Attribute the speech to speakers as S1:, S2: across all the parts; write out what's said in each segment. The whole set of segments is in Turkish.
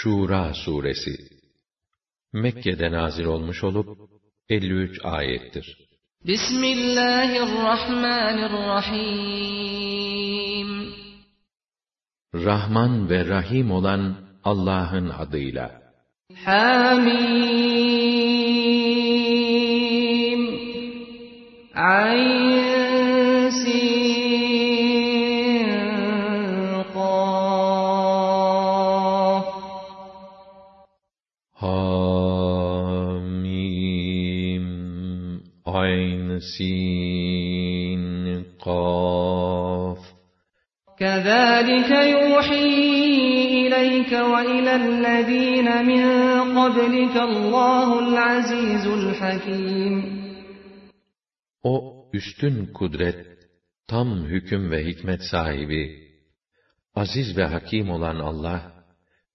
S1: Şura suresi Mekke'de nazil olmuş olup 53 ayettir.
S2: Bismillahirrahmanirrahim
S1: Rahman ve Rahim olan Allah'ın adıyla.
S2: Hamim Ayn sin kaf كذلك يوحي إليك وإلى الذين من قبلك الله العزيز الحكيم O
S1: üstün kudret, tam hüküm ve hikmet sahibi, aziz ve hakim olan Allah,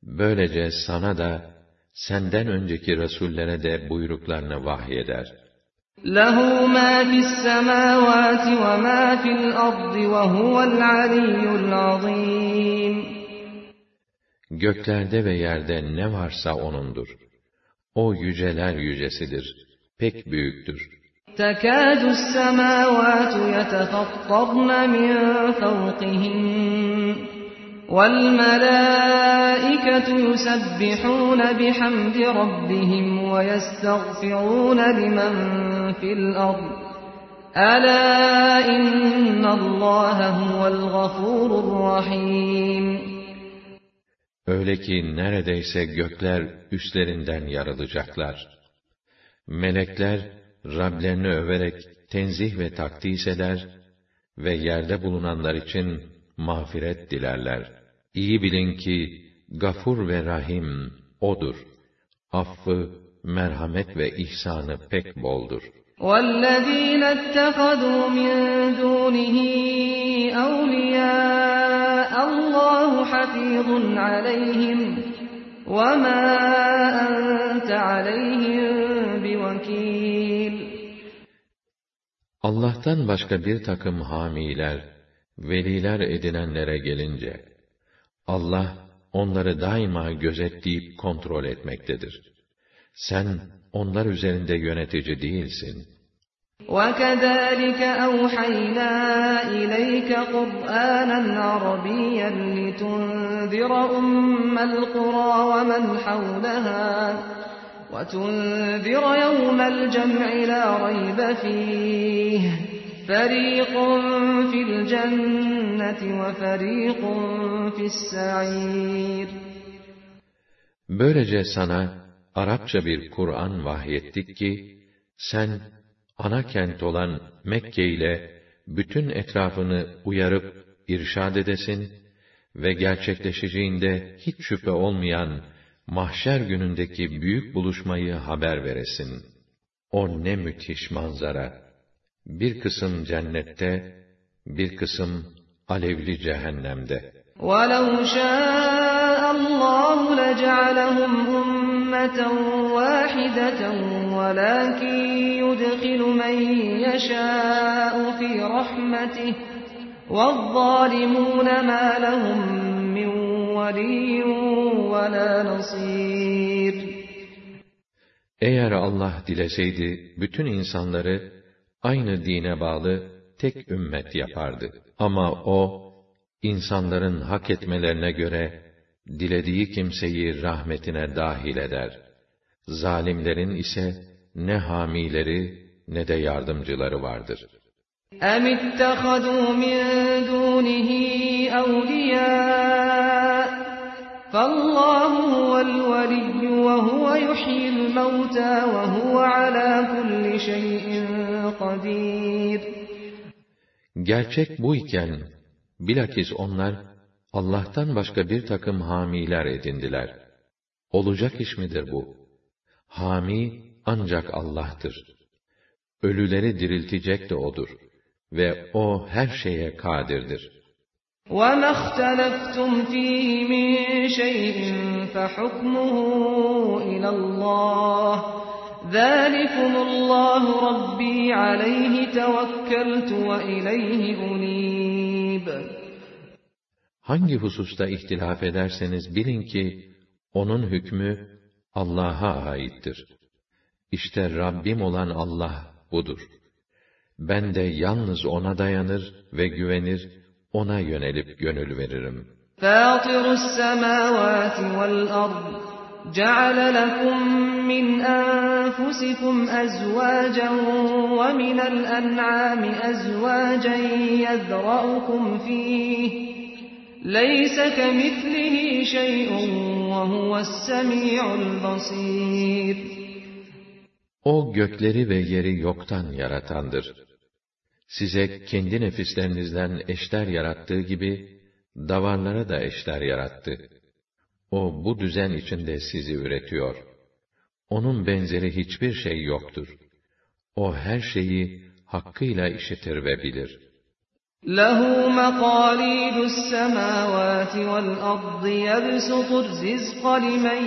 S1: böylece sana da, senden önceki rasullere de buyruklarını vahyeder.
S2: لَهُ مَا فِي السَّمَاوَاتِ وَمَا فِي الْأَرْضِ وَهُوَ الْعَلِيُّ الْعَظِيمُ
S1: Göklerde ve yerde ne varsa O'nundur. O yüceler yücesidir, pek büyüktür.
S2: تَكَادُ السَّمَاوَاتُ يَتَفَطَّرْنَ مِنْ فَوْقِهِنَّ وَالْمَلَائِكَةُ يُسَبِّحُونَ بِحَمْدِ رَبِّهِمْ وَيَسْتَغْفِرُونَ لِمَنْ فِي الْأَرْضِ أَلَا اِنَّ اللّٰهَ هُوَ الْغَفُورُ الرَّحِيمُ
S1: Öyle ki neredeyse gökler üstlerinden yarılacaklar. Melekler Rablerini överek tenzih ve takdis eder ve yerde bulunanlar için mağfiret dilerler. İyi bilin ki Gafur ve Rahim odur. Affı, merhamet ve ihsanı pek boldur.
S2: وَالَّذ۪ينَ اتَّخَذُوا مِنْ دُونِهِ أَوْلِيَاءَ اللّٰهُ حَفِيظٌ عَلَيْهِمْ وَمَا أَنْتَ عَلَيْهِمْ بِوَكِيلٍ
S1: Allah'tan başka bir takım hamiler, Veliler edinenlere gelince, Allah onları daima gözetleyip kontrol etmektedir. Sen onlar üzerinde
S2: yönetici değilsin. وَكَذَٰلِكَ أَوْحَيْنَا إِلَيْكَ قُرْآنًا عَرَبِيًّا لِتُنذِرَ أُمَّ الْقُرَى وَمَنْ حَوْلَهَا وَتُنذِرَ يَوْمَ الْجَمْعِ لَا رَيْبَ فِيهِ فَر۪يقٌ فِي الْجَنَّةِ وَفَر۪يقٌ فِي السَّعِيرِ
S1: Böylece sana Arapça bir Kur'an vahyettik ki, sen ana kent olan Mekke ile bütün etrafını uyarıp irşad edesin ve gerçekleşeceğinde hiç şüphe olmayan mahşer günündeki büyük buluşmayı haber veresin. O ne müthiş manzara! bir kısım cennette, bir kısım alevli cehennemde. وَلَوْ شَاءَ اللّٰهُ لَجَعَلَهُمْ أُمَّةً وَاحِدَةً وَلَاكِنْ يُدْخِلُ مَنْ يَشَاءُ فِي رَحْمَتِهِ وَالظَّالِمُونَ مَا لَهُمْ مِنْ وَلِيٍّ وَلَا نَصِيرٍ Eğer Allah dileseydi bütün insanları aynı dine bağlı tek ümmet yapardı. Ama o, insanların hak etmelerine göre, dilediği kimseyi rahmetine dahil eder. Zalimlerin ise ne hamileri ne de yardımcıları vardır.
S2: اَمِ اتَّخَذُوا مِنْ دُونِهِ اَوْلِيَاءَ فَاللّٰهُ هُوَ الْوَلِيُّ وَهُوَ يُحْيِي الْمَوْتَى وَهُوَ عَلَى كُلِّ شَيْءٍ
S1: Gerçek bu iken, bilakis onlar, Allah'tan başka bir takım hamiler edindiler. Olacak iş midir bu? Hami ancak Allah'tır. Ölüleri diriltecek de O'dur. Ve O her şeye kadirdir.''
S2: وَمَا اخْتَلَفْتُمْ فِيهِ مِنْ شَيْءٍ فَحُكْمُهُ إِلَى اللّٰهِ Hangi
S1: hususta ihtilaf ederseniz bilin ki, onun hükmü Allah'a aittir. İşte Rabbim olan Allah budur. Ben de yalnız O'na dayanır ve güvenir, O'na yönelip gönül veririm.
S2: فَاطِرُ السَّمَاوَاتِ وَالْأَرْضِ جَعَلَ لَكُمْ مِّنْ أَنفُسِكُمْ أَزْوَاجًا وَمِنَ الْأَنْعَامِ أَزْوَاجًا يَذْرَؤُكُمْ فِيهِ لَيْسَ كَمِثْلِهِ شَيْءٌ وَهُوَ السَّمِيعُ الْبَصِيرُ O
S1: gökleri ve yeri yoktan yaratandır. Size kendi nefislerinizden eşler yarattığı gibi, davarlara da eşler yarattı. O bu düzen içinde sizi üretiyor.'' Onun benzeri hiçbir şey yoktur. O her şeyi hakkıyla işitir ve bilir. لَهُ مَقَالِيدُ
S2: السَّمَاوَاتِ وَالْأَرْضِ يَبْسُطُ الرِّزْقَ لِمَنْ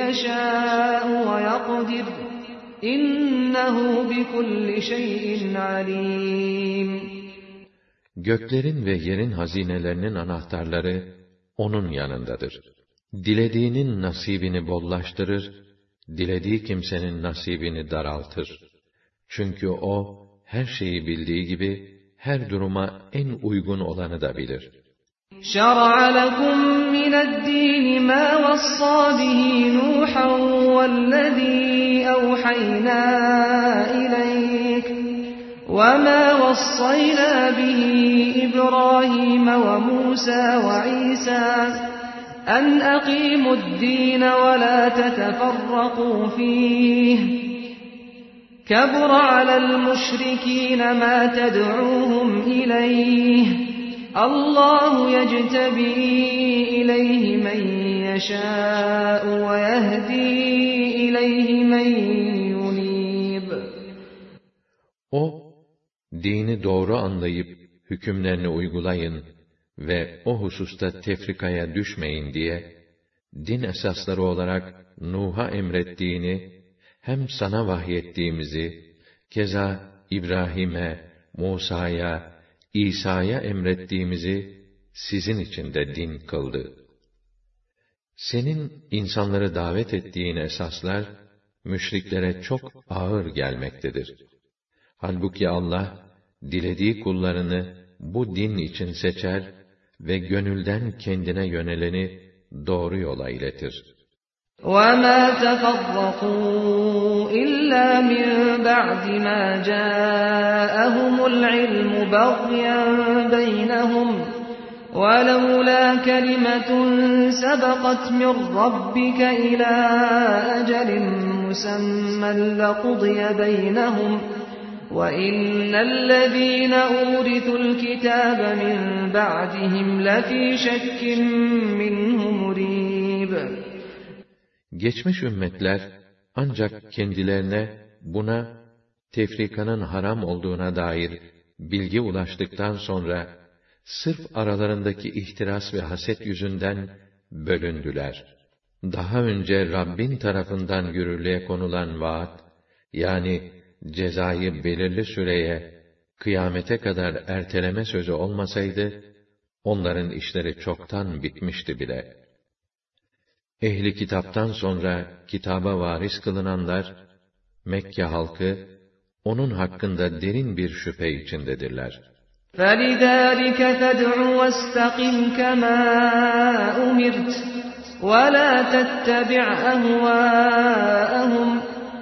S2: يَشَاءُ وَيَقْدِرُ اِنَّهُ بِكُلِّ شَيْءٍ عَلِيمٌ
S1: Göklerin ve yerin hazinelerinin anahtarları onun yanındadır. Dilediğinin nasibini bollaştırır dilediği kimsenin nasibini daraltır. Çünkü o, her şeyi bildiği gibi, her duruma en uygun olanı da bilir.
S2: شَرَعَ لَكُمْ مِنَ الدِّينِ مَا وَصَّى بِهِ نُوحًا وَالَّذِي أَوْحَيْنَا إِلَيْكَ وَمَا وَصَّيْنَا بِهِ إِبْرَاهِيمَ وَمُوسَى وَعِيسَى أن أقيموا الدين ولا تتفرقوا فيه كبر على المشركين ما تدعوهم إليه الله يجتبي إليه من يشاء ويهدي إليه من ينيب
S1: O, dini doğru anlayıp hükümlerini uygulayın ve o hususta tefrikaya düşmeyin diye, din esasları olarak Nuh'a emrettiğini, hem sana vahyettiğimizi, keza İbrahim'e, Musa'ya, İsa'ya emrettiğimizi, sizin için de din kıldı. Senin insanları davet ettiğin esaslar, müşriklere çok ağır gelmektedir. Halbuki Allah, dilediği kullarını bu din için seçer ve gönülden kendine yöneleni doğru yola iletir.
S2: وَمَا تَفَرَّقُوا إِلَّا مِنْ بَعْدِ مَا جَاءَهُمُ الْعِلْمُ بَغْيًا بَيْنَهُمْ وَلَوْلَا كَلِمَةٌ سَبَقَتْ مِنْ رَبِّكَ إِلَى أَجَلٍ مُسَمًّى لَقُضِيَ بَيْنَهُمْ وَإِنَّ الَّذ۪ينَ اُورِثُوا الْكِتَابَ مِنْ بَعْدِهِمْ لَف۪ي شَكٍّ مِّنْهُ مُر۪يبٍ
S1: Geçmiş ümmetler ancak kendilerine buna tefrikanın haram olduğuna dair bilgi ulaştıktan sonra sırf aralarındaki ihtiras ve haset yüzünden bölündüler. Daha önce Rabbin tarafından yürürlüğe konulan vaat yani cezayı belirli süreye, kıyamete kadar erteleme sözü olmasaydı, onların işleri çoktan bitmişti bile. Ehli kitaptan sonra kitaba varis kılınanlar, Mekke halkı, onun hakkında derin bir şüphe içindedirler.''
S2: فَلِذَٰلِكَ فَادْعُ وَاسْتَقِمْ كَمَا أُمِرْتَ وَلَا تَتَّبِعْ أَهْوَاءَهُمْ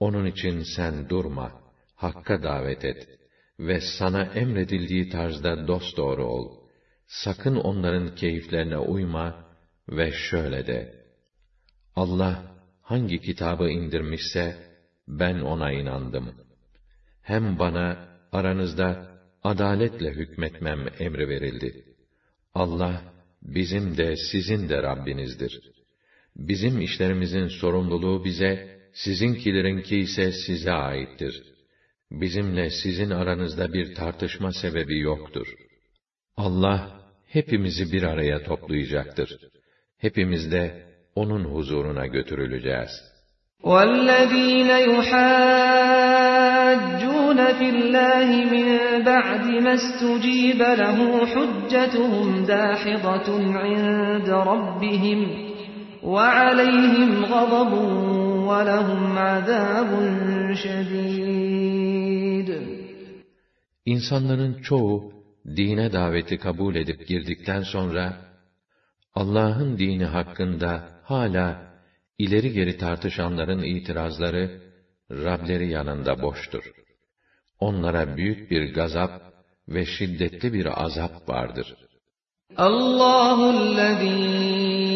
S1: Onun için sen durma, hakka davet et ve sana emredildiği tarzda dosdoğru ol. Sakın onların keyiflerine uyma ve şöyle de. Allah hangi kitabı indirmişse ben ona inandım. Hem bana aranızda adaletle hükmetmem emri verildi. Allah bizim de sizin de Rabbinizdir. Bizim işlerimizin sorumluluğu bize sizinkilerinki ise size aittir. Bizimle sizin aranızda bir tartışma sebebi yoktur. Allah hepimizi bir araya toplayacaktır. Hepimiz de onun huzuruna
S2: götürüleceğiz. وَالَّذ۪ينَ يُحَاجُّونَ فِي اللّٰهِ مِنْ بَعْدِ مَا اسْتُجِيبَ لَهُ حُجَّتُهُمْ دَاحِضَةٌ عِنْدَ رَبِّهِمْ وَعَلَيْهِمْ غَضَبٌ
S1: İnsanların çoğu dine daveti kabul edip girdikten sonra Allah'ın dini hakkında hala ileri geri tartışanların itirazları Rableri yanında boştur. Onlara büyük bir gazap ve şiddetli bir azap vardır.
S2: Allahüllezî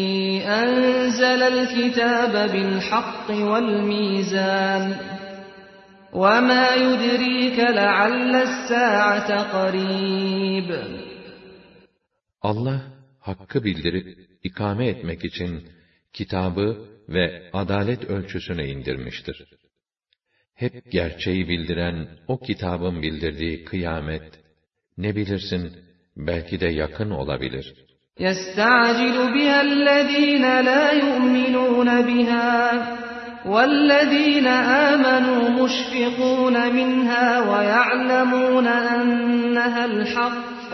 S2: أنزل الكتاب بالحق والميزان وما يدريك لعل الساعة قريب
S1: Allah hakkı bildirip ikame etmek için kitabı ve adalet ölçüsünü indirmiştir. Hep gerçeği bildiren o kitabın bildirdiği kıyamet ne bilirsin belki de yakın olabilir.''
S2: يستعجل بها الذين لا يؤمنون بها والذين آمنوا مشفقون منها ويعلمون أنها الحق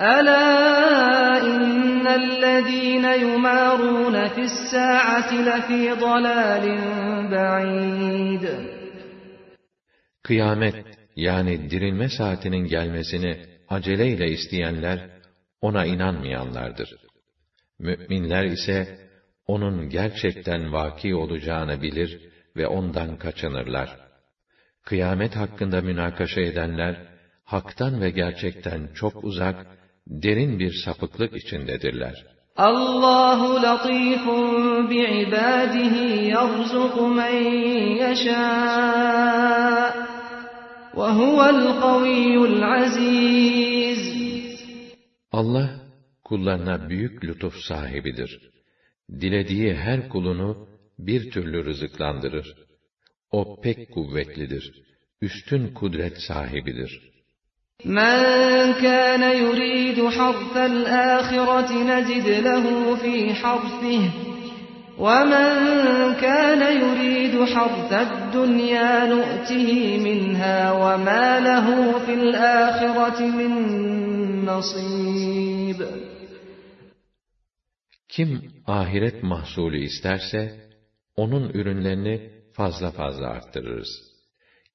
S2: ألا إن الذين يمارون في الساعة لفي ضلال بعيد
S1: Kıyamet yani يعني dirilme saatinin gelmesini aceleyle isteyenler ona inanmayanlardır. Müminler ise onun gerçekten vaki olacağını bilir ve ondan kaçınırlar. Kıyamet hakkında münakaşa edenler haktan ve gerçekten çok uzak, derin bir sapıklık içindedirler.
S2: Allahu latifun bi ibadihi yerzuku men yeşâ ve huvel kaviyyul aziz.
S1: Allah kullarına büyük lütuf sahibidir. Dilediği her kulunu bir türlü rızıklandırır. O pek kuvvetlidir. Üstün kudret sahibidir.
S2: مَنْ كَانَ يُرِيدُ حَرْثَ الْآخِرَةِ نَجِدْ لَهُ فِي حَرْثِهِ وَمَنْ كَانَ يُرِيدُ حَرْثَ الدُّنْيَا نُؤْتِهِ مِنْهَا وَمَا لَهُ فِي الْآخِرَةِ مِنْ nasib.
S1: Kim ahiret mahsulü isterse, onun ürünlerini fazla fazla arttırırız.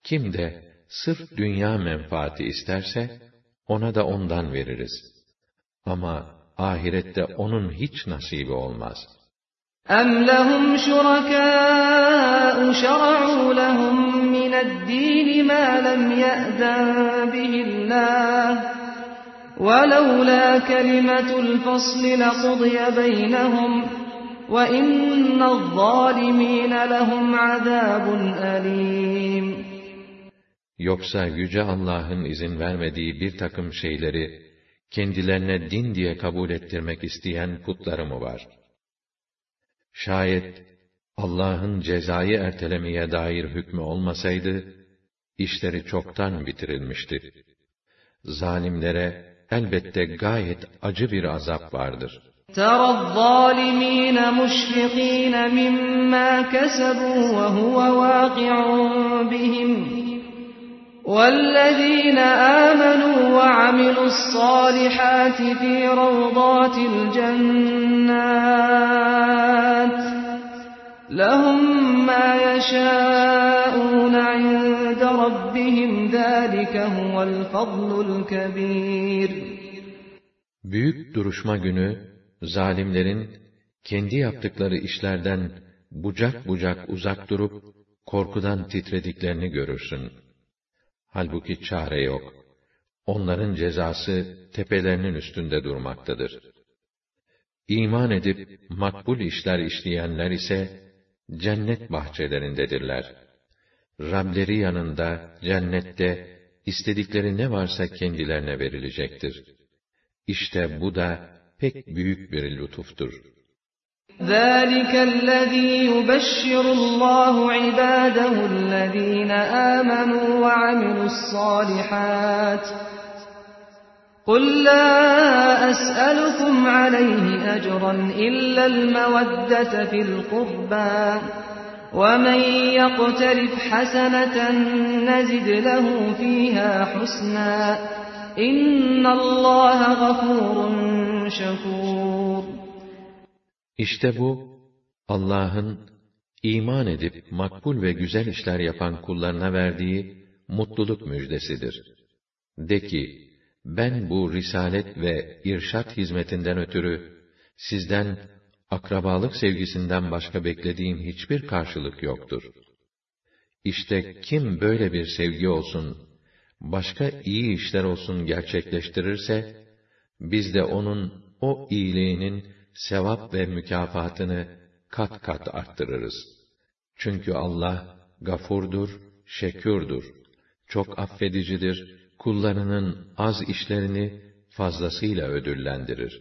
S1: Kim de sırf dünya menfaati isterse, ona da ondan veririz. Ama ahirette onun hiç nasibi olmaz.
S2: أَمْ لَهُمْ شُرَكَاءُ شَرَعُوا لَهُمْ مِنَ الدِّينِ مَا لَمْ يَأْذَنْ بِهِ اللَّهُ وَلَوْلَا كَلِمَةُ الْفَصْلِ لَقُضِيَ بَيْنَهُمْ وَإِنَّ الظَّالِم۪ينَ لَهُمْ عَذَابٌ أَلِيمٌ
S1: Yoksa Yüce Allah'ın izin vermediği bir takım şeyleri, kendilerine din diye kabul ettirmek isteyen putları mı var? Şayet Allah'ın cezayı ertelemeye dair hükmü olmasaydı, işleri çoktan bitirilmişti. Zalimlere, elbette gayet acı bir azap vardır.
S2: تَرَى الظَّالِمِينَ مُشْفِقِينَ مِمَّا كَسَبُوا وَهُوَ وَاقِعٌ بِهِمْ وَالَّذِينَ آمَنُوا وَعَمِلُوا الصَّالِحَاتِ فِي رَوْضَاتِ الْجَنَّاتِ لَهُمْ مَا يَشَاءُونَ عِنْدَ رَبِّهِمْ ذَٰلِكَ هُوَ الْفَضْلُ الْكَبِيرُ
S1: Büyük duruşma günü, zalimlerin kendi yaptıkları işlerden bucak bucak uzak durup, korkudan titrediklerini görürsün. Halbuki çare yok. Onların cezası tepelerinin üstünde durmaktadır. İman edip makbul işler işleyenler ise, cennet bahçelerindedirler. Rableri yanında, cennette, istedikleri ne varsa kendilerine verilecektir. İşte bu da pek büyük bir lütuftur.
S2: ذَٰلِكَ الَّذ۪ي يُبَشِّرُ اللّٰهُ عِبَادَهُ الَّذ۪ينَ آمَنُوا وَعَمِلُوا الصَّالِحَاتِ قُلْ لَا أَسْأَلُكُمْ عَلَيْهِ أَجْرًا إِلَّا الْمَوَدَّةَ فِي الْقُرْبَى وَمَنْ يَقْتَرِفْ حَسَنَةً نَزِدْ لَهُ فِيهَا حُسْنًا اِنَّ اللّٰهَ غَفُورٌ شَكُورٌ
S1: İşte bu, Allah'ın iman edip makbul ve güzel işler yapan kullarına verdiği mutluluk müjdesidir. De ki, ben bu risalet ve irşat hizmetinden ötürü sizden akrabalık sevgisinden başka beklediğim hiçbir karşılık yoktur. İşte kim böyle bir sevgi olsun, başka iyi işler olsun gerçekleştirirse, biz de onun o iyiliğinin sevap ve mükafatını kat kat arttırırız. Çünkü Allah gafurdur, şekürdür, çok affedicidir, kullarının az işlerini fazlasıyla ödüllendirir.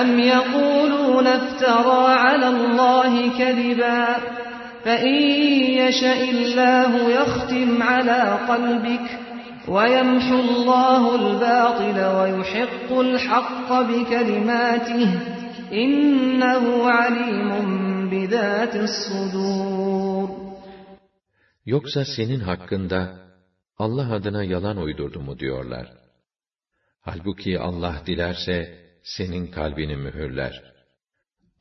S1: اَمْ
S2: يَقُولُونَ افْتَرَى عَلَى اللّٰهِ كَذِبًا فَاِنْ يَشَئِ اللّٰهُ يَخْتِمْ عَلَى قَلْبِكَ وَيَمْحُ اللّٰهُ الْبَاطِلَ وَيُحِقُّ الْحَقَّ بِكَلِمَاتِهِ اِنَّهُ عَلِيمٌ بِذَاتِ الصُّدُورِ
S1: Yoksa senin hakkında Allah adına yalan uydurdu mu diyorlar. Halbuki Allah dilerse senin kalbini mühürler.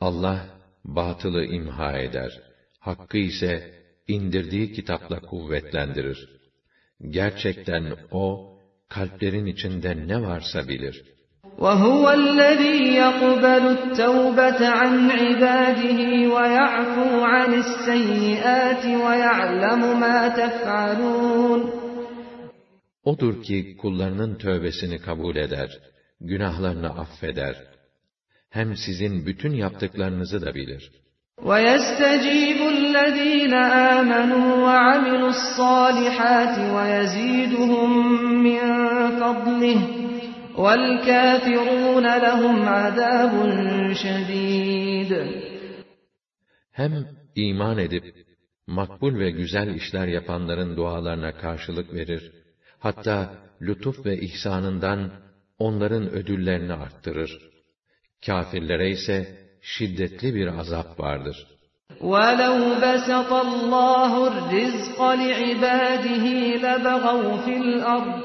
S1: Allah batılı imha eder. Hakkı ise indirdiği kitapla kuvvetlendirir. Gerçekten o kalplerin içinde ne varsa bilir.''
S2: وهو الذي يقبل التوبة عن عباده ويعفو عن السيئات ويعلم ما تفعلون
S1: Odur ki kullarının tövbesini kabul eder, günahlarını affeder. Hem sizin bütün yaptıklarınızı da
S2: bilir. وَيَسْتَجِيبُ الَّذ۪ينَ آمَنُوا وَعَمِلُوا الصَّالِحَاتِ وَيَزِيدُهُمْ مِنْ فَضْلِهِ وَالْكَافِرُونَ لَهُمْ عَذَابٌ شَد۪يدٌ
S1: Hem iman edip, makbul ve güzel işler yapanların dualarına karşılık verir, hatta lütuf ve ihsanından onların ödüllerini arttırır. Kafirlere ise şiddetli bir azap vardır.
S2: وَلَوْ بَسَطَ اللّٰهُ الرِّزْقَ لِعِبَادِهِ لَبَغَوْا فِي الْأَرْضِ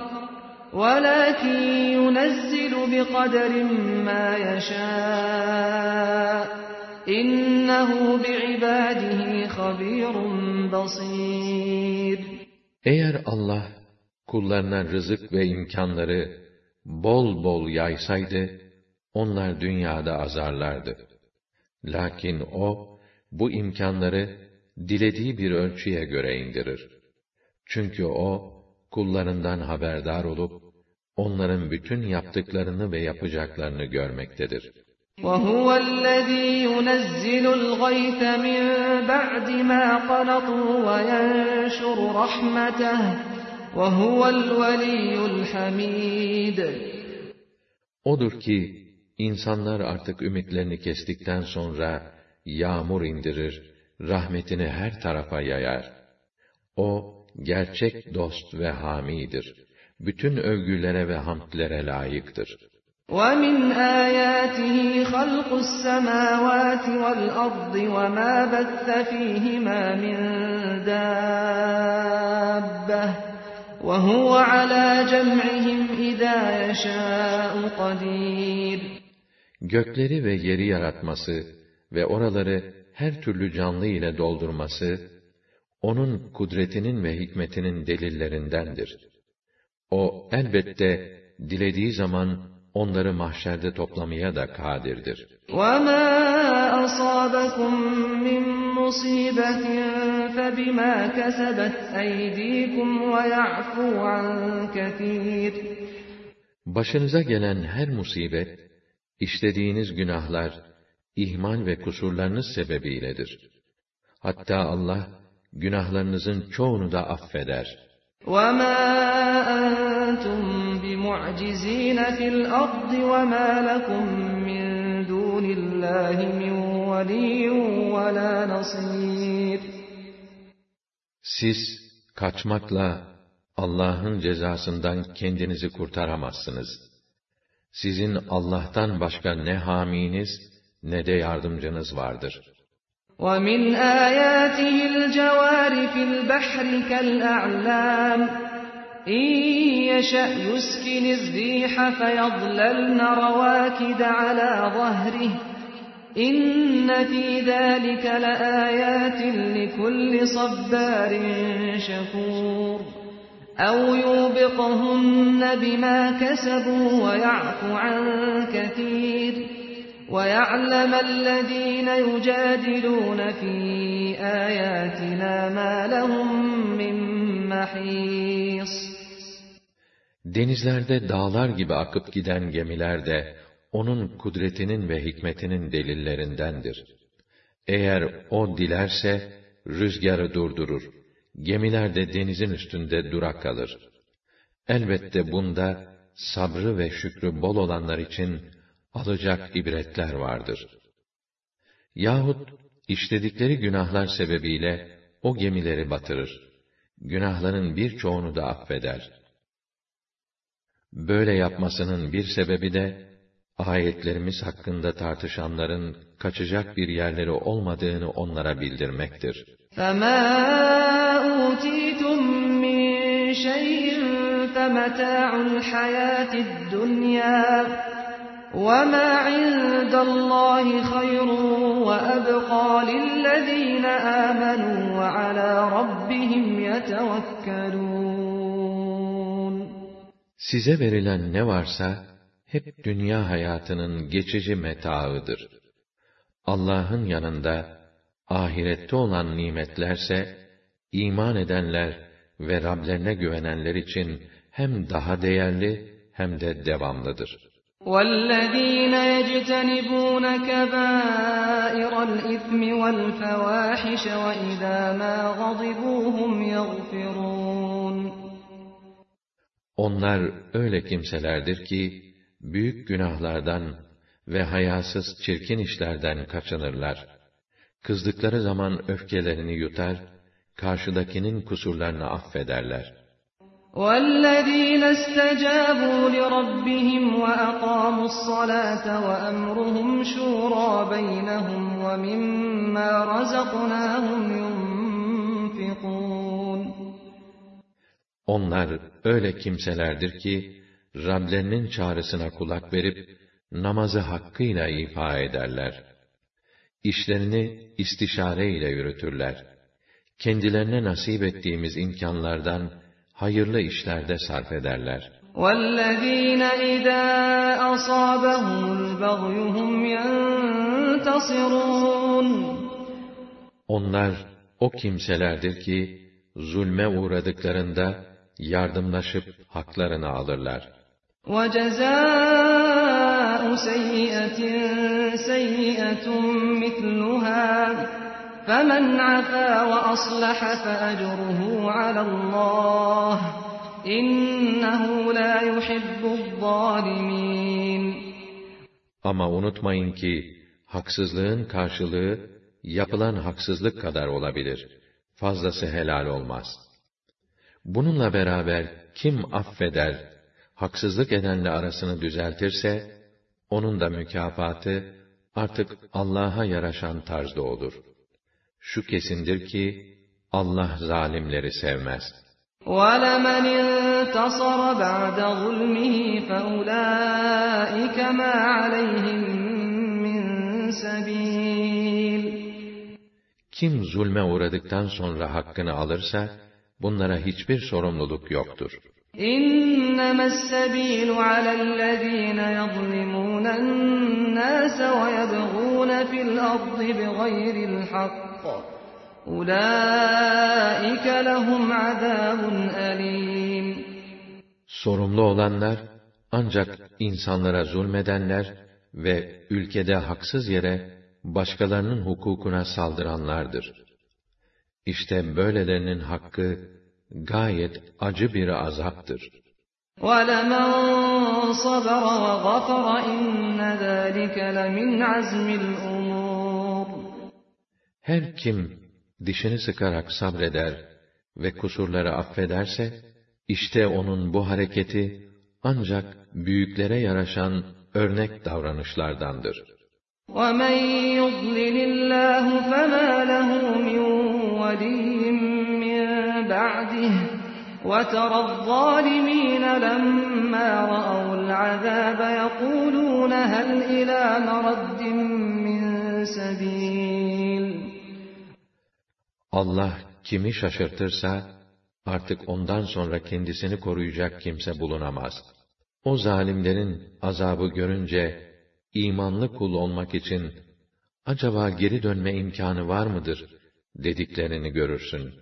S2: وَلَكِنْ يُنَزِّلُ بِقَدَرٍ مَا يَشَاءُ اِنَّهُ بِعِبَادِهِ خَبِيرٌ بَصِيرٌ
S1: Eğer Allah kullarına rızık ve imkanları bol bol yaysaydı, onlar dünyada azarlardı. Lakin o, bu imkanları dilediği bir ölçüye göre indirir. Çünkü o, kullarından haberdar olup, onların bütün yaptıklarını ve yapacaklarını görmektedir. وَهُوَ الَّذ۪ي يُنَزِّلُ الْغَيْثَ مِنْ
S2: بَعْدِ مَا قَنَطُوا وَيَنْشُرُ رَحْمَتَهُ وَهُوَ الْوَلِيُّ الْحَمِيدُ
S1: Odur ki, insanlar artık ümitlerini kestikten sonra, yağmur indirir, rahmetini her tarafa yayar. O, gerçek dost ve hamidir. Bütün övgülere ve hamdlere layıktır.
S2: وَمِنْ آيَاتِهِ خَلْقُ السَّمَاوَاتِ وَالْأَرْضِ وَمَا بَثَّ فِيهِمَا مِنْ دَابَّةٍ وَهُوَ عَلَى جَمْعِهِمْ اِذَا يَشَاءُ
S1: Gökleri ve yeri yaratması ve oraları her türlü canlı ile doldurması, onun kudretinin ve hikmetinin delillerindendir. O elbette dilediği zaman onları mahşerde toplamaya da kadirdir.
S2: وَمَا أَصَابَكُمْ مِنْ مُصِيبَةٍ فَبِمَا كَسَبَتْ اَيْد۪يكُمْ وَيَعْفُوا عَنْ كَث۪يرٍ
S1: Başınıza gelen her musibet, işlediğiniz günahlar, ihmal ve kusurlarınız sebebiyledir. Hatta Allah, günahlarınızın çoğunu da affeder.
S2: وَمَا أَنْتُمْ بِمُعْجِزِينَ فِي الْأَرْضِ وَمَا لَكُمْ مِنْ دُونِ اللّٰهِ مِنْ وَلِيٍّ وَلَا نَصِيرٍ
S1: siz kaçmakla Allah'ın cezasından kendinizi kurtaramazsınız. Sizin Allah'tan başka ne haminiz ne de yardımcınız vardır.
S2: وَمِنْ آيَاتِهِ الْجَوَارِ فِي الْبَحْرِ كَالْأَعْلَامِ اِنْ يَشَأْ يُسْكِنِ الزِّيحَ فَيَضْلَلْنَ رَوَاكِدَ عَلَى ظَهْرِهِ إن في ذلك لآيات لكل صبار شكور أو يوبقهن بما كسبوا ويعف عن كثير ويعلم الذين يجادلون في آياتنا ما لهم من
S1: محيص Denizlerde dağlar gibi akıp giden gemiler de onun kudretinin ve hikmetinin delillerindendir. Eğer o dilerse, rüzgarı durdurur. Gemiler de denizin üstünde durak kalır. Elbette bunda, sabrı ve şükrü bol olanlar için, alacak ibretler vardır. Yahut, işledikleri günahlar sebebiyle, o gemileri batırır. Günahların birçoğunu da affeder. Böyle yapmasının bir sebebi de, ayetlerimiz hakkında tartışanların kaçacak bir yerleri olmadığını onlara bildirmektir. فَمَا
S2: أُوتِيتُم مِّن شَيْءٍ فَمَتَاعُ الْحَيَاةِ الدُّنْيَا وَمَا عِندَ اللّٰهِ خَيْرٌ وَأَبْقَى لِلَّذ۪ينَ آمَنُوا وَعَلَى رَبِّهِمْ يَتَوَكَّلُونَ
S1: Size verilen ne varsa hep dünya hayatının geçici metaıdır. Allah'ın yanında ahirette olan nimetlerse iman edenler ve Rablerine güvenenler için hem daha değerli hem de devamlıdır.
S2: وَالَّذ۪ينَ يَجْتَنِبُونَ كَبَائِرَ الْإِثْمِ وَالْفَوَاحِشَ وَإِذَا مَا غَضِبُوا
S1: يَغْفِرُونَ Onlar öyle kimselerdir ki, büyük günahlardan ve hayasız çirkin işlerden kaçınırlar. Kızdıkları zaman öfkelerini yutar, karşıdakinin kusurlarını affederler. وَالَّذ۪ينَ اسْتَجَابُوا لِرَبِّهِمْ
S2: وَأَقَامُوا الصَّلَاةَ وَأَمْرُهُمْ شُورَى بَيْنَهُمْ وَمِمَّا رَزَقْنَاهُمْ يُنْفِقُونَ
S1: Onlar öyle kimselerdir ki, Rablerinin çağrısına kulak verip, namazı hakkıyla ifa ederler. İşlerini istişare ile yürütürler. Kendilerine nasip ettiğimiz imkanlardan hayırlı işlerde sarf ederler. وَالَّذ۪ينَ اِذَا
S2: أَصَابَهُمُ الْبَغْيُ
S1: Onlar o kimselerdir ki zulme uğradıklarında yardımlaşıp haklarını alırlar.
S2: وَجَزَاءُ سَيِّئَةٍ سَيِّئَةٌ مِثْلُهَا فَمَنْ عَفَا وَأَصْلَحَ فَأَجْرُهُ عَلَى اللّٰهِ اِنَّهُ لَا يُحِبُّ الظَّالِمِينَ
S1: Ama unutmayın ki, haksızlığın karşılığı, yapılan haksızlık kadar olabilir. Fazlası helal olmaz. Bununla beraber kim affeder, haksızlık edenle arasını düzeltirse, onun da mükafatı artık Allah'a yaraşan tarzda olur. Şu kesindir ki, Allah zalimleri sevmez. وَلَمَنْ انْتَصَرَ
S2: بَعْدَ ظُلْمِهِ فَأُولَٰئِكَ مَا عَلَيْهِمْ مِنْ
S1: Kim zulme uğradıktan sonra hakkını alırsa, bunlara hiçbir sorumluluk yoktur.
S2: اِنَّمَا السَّب۪يلُ عَلَى الَّذ۪ينَ يَظْلِمُونَ النَّاسَ وَيَبْغُونَ فِي الْأَرْضِ بِغَيْرِ الْحَقِّ اُولَٰئِكَ لَهُمْ عَذَابٌ أَلِيمٌ
S1: Sorumlu olanlar, ancak insanlara zulmedenler ve ülkede haksız yere başkalarının hukukuna saldıranlardır. İşte böylelerinin hakkı gayet acı bir azaptır. Her kim dişini sıkarak sabreder ve kusurları affederse, işte onun bu hareketi ancak büyüklere yaraşan örnek davranışlardandır.
S2: وَمَنْ يُضْلِلِ اللّٰهُ فَمَا لَهُ مِنْ وَلِيٍّ بَعْدِهِ وَتَرَى الظَّالِمِينَ لَمَّا رَأَوُا الْعَذَابَ يَقُولُونَ هَلْ إِلَى مَرَدٍ مِّن سَبِيلٍ
S1: Allah kimi şaşırtırsa, artık ondan sonra kendisini koruyacak kimse bulunamaz. O zalimlerin azabı görünce, imanlı kul olmak için, acaba geri dönme imkanı var mıdır, dediklerini görürsün.''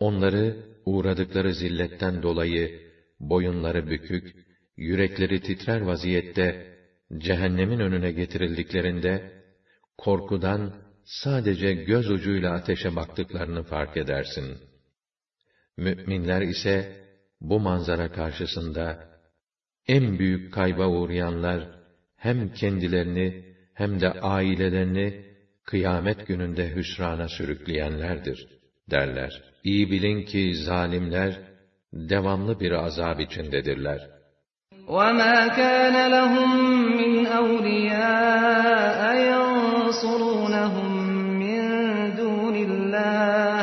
S1: Onları uğradıkları zilletten dolayı boyunları bükük, yürekleri titrer vaziyette cehennemin önüne getirildiklerinde korkudan sadece göz ucuyla ateşe baktıklarını fark edersin. Müminler ise bu manzara karşısında en büyük kayba uğrayanlar hem kendilerini hem de ailelerini kıyamet gününde hüsrana sürükleyenlerdir derler. İyi bilin ki zalimler devamlı bir azab içindedirler. وَمَا كَانَ لَهُمْ مِنْ أَوْلِيَاءَ يَنْصُرُونَهُمْ مِنْ دُونِ اللّٰهِ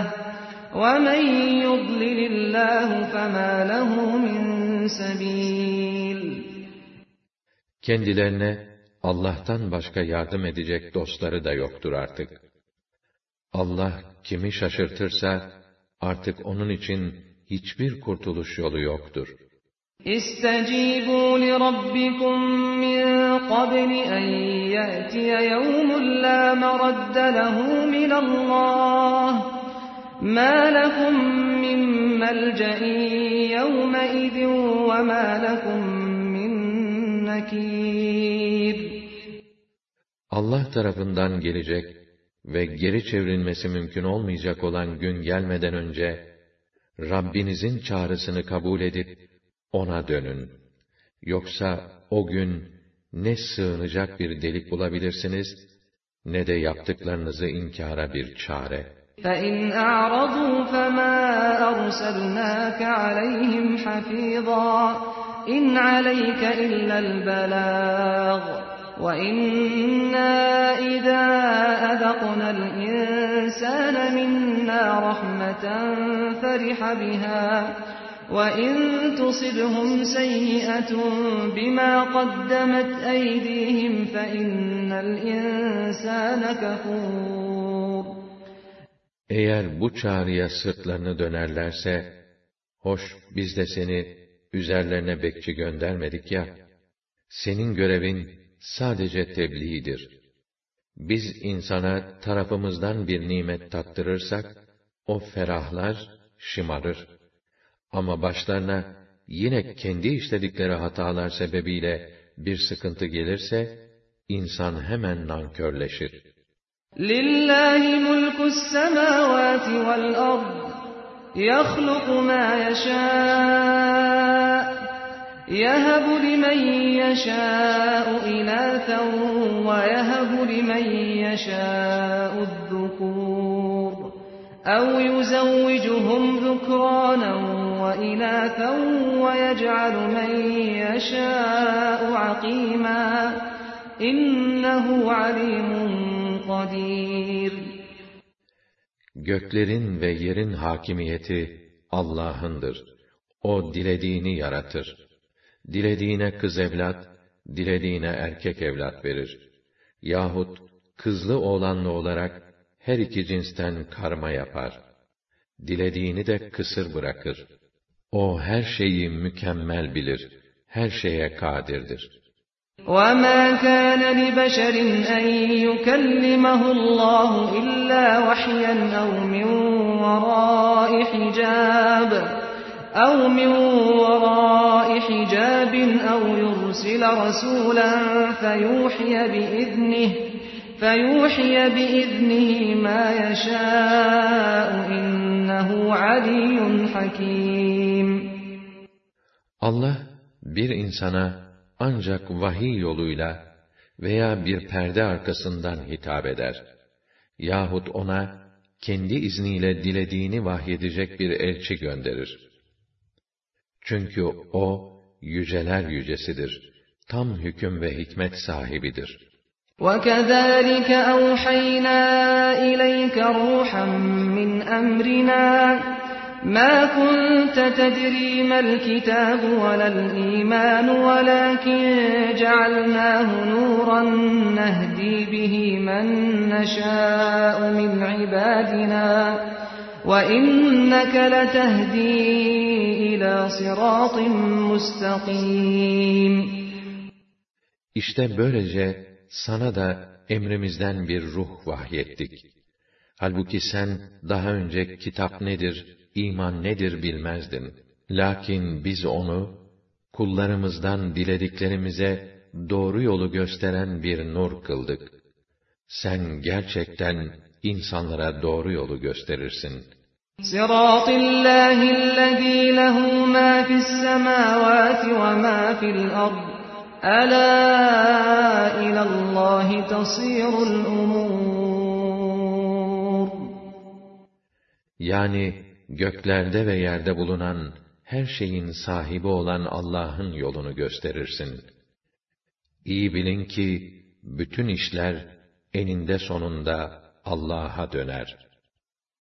S1: وَمَنْ يُضْلِلِ اللّٰهُ فَمَا لَهُ مِنْ Kendilerine Allah'tan başka yardım edecek dostları da yoktur artık. Allah kimi şaşırtırsa, artık onun için hiçbir kurtuluş yolu yoktur.
S2: İstecibû li rabbikum min qabli en ye'tiye yevmun la meradde lehu minallah. مَا لَكُمْ مِنْ مَلْجَئٍ يَوْمَئِذٍ وَمَا لَكُمْ مِنْ نَكِيرٍ
S1: Allah tarafından gelecek ve geri çevrilmesi mümkün olmayacak olan gün gelmeden önce, Rabbinizin çağrısını kabul edip, ona dönün. Yoksa o gün, ne sığınacak bir delik bulabilirsiniz, ne de yaptıklarınızı inkara bir çare.
S2: فَاِنْ اَعْرَضُوا فَمَا أَرْسَلْنَاكَ عَلَيْهِمْ حَفِيظًا اِنْ عَلَيْكَ اِلَّا الْبَلَاغُ وَإِنَّا اِذَا أَذَقْنَا الْاِنْسَانَ مِنَّا رَحْمَةً فَرِحَ بِهَا وَاِنْ تُصِبْهُمْ سَيِّئَةٌ بِمَا قَدَّمَتْ اَيْدِيهِمْ فَاِنَّ الْاِنْسَانَ كَفُورٌ
S1: Eğer bu çağrıya sırtlarını dönerlerse, hoş biz de seni üzerlerine bekçi göndermedik ya, senin görevin sadece tebliğidir. Biz insana tarafımızdan bir nimet tattırırsak, o ferahlar, şımarır. Ama başlarına yine kendi işledikleri hatalar sebebiyle bir sıkıntı gelirse, insan hemen nankörleşir.
S2: لِلَّهِ مُلْكُ السَّمَاوَاتِ وَالْأَرْضِ يَخْلُقُ مَا يَشَاءُ يَهَبُ لِمَنْ يَشَاءُ إِنَاثًا وَيَهَبُ لِمَنْ يَشَاءُ الذُّكُورَ اَوْ يُزَوِّجُهُمْ ذُكْرَانًا وَإِنَاثًا وَيَجْعَلُ مَنْ يَشَاءُ عَقِيمًا İnnehu alimun
S1: Göklerin ve yerin hakimiyeti Allah'ındır. O dilediğini yaratır dilediğine kız evlat, dilediğine erkek evlat verir. Yahut kızlı oğlanlı olarak her iki cinsten karma yapar. Dilediğini de kısır bırakır. O her şeyi mükemmel bilir. Her şeye kadirdir.''
S2: وَمَا كَانَ لِبَشَرٍ أَنْ يُكَلِّمَهُ اللّٰهُ إِلَّا وَحْيًا اَوْ مِنْ وَرَاءِ حِجَابٍ اَوْ مِنْ وَرَاءِ حِجَابٍ اَوْ يُرْسِلَ رَسُولًا فَيُوحِيَ بِإِذْنِهِ فَيُوحِيَ بِإِذْنِهِ مَا يَشَاءُ اِنَّهُ عَلِيٌّ حَكِيمٌ
S1: Allah bir insana ancak vahiy yoluyla veya bir perde arkasından hitap eder. Yahut ona kendi izniyle dilediğini vahyedecek bir elçi gönderir. Çünkü o yüceler yücesidir. Tam hüküm ve hikmet sahibidir.
S2: وَكَذَٰلِكَ أَوْحَيْنَا إِلَيْكَ رُوحًا مِّنْ أَمْرِنَا مَا كُنْتَ تَدْرِي مَا الْكِتَابُ وَلَا الْإِيمَانُ وَلَكِنْ جَعَلْنَاهُ نُورًا نَهْدِي بِهِ مَن نَّشَاءُ مِنْ عِبَادِنَا وَاِنَّكَ لَتَهْد۪ي اِلٰى صِرَاطٍ مُسْتَقِيمٍ İşte böylece sana
S1: da emrimizden bir ruh vahyettik. Halbuki sen daha önce kitap nedir, iman nedir bilmezdin. Lakin biz onu, kullarımızdan dilediklerimize doğru yolu gösteren bir nur kıldık. Sen gerçekten insanlara doğru yolu gösterirsin. صراط الله
S2: الذي له ما في السماوات وما في الأرض ألا إلى الله تصير الأمور
S1: Yani göklerde ve yerde bulunan her şeyin sahibi olan Allah'ın yolunu gösterirsin. İyi bilin ki bütün işler eninde sonunda Allah'a döner.''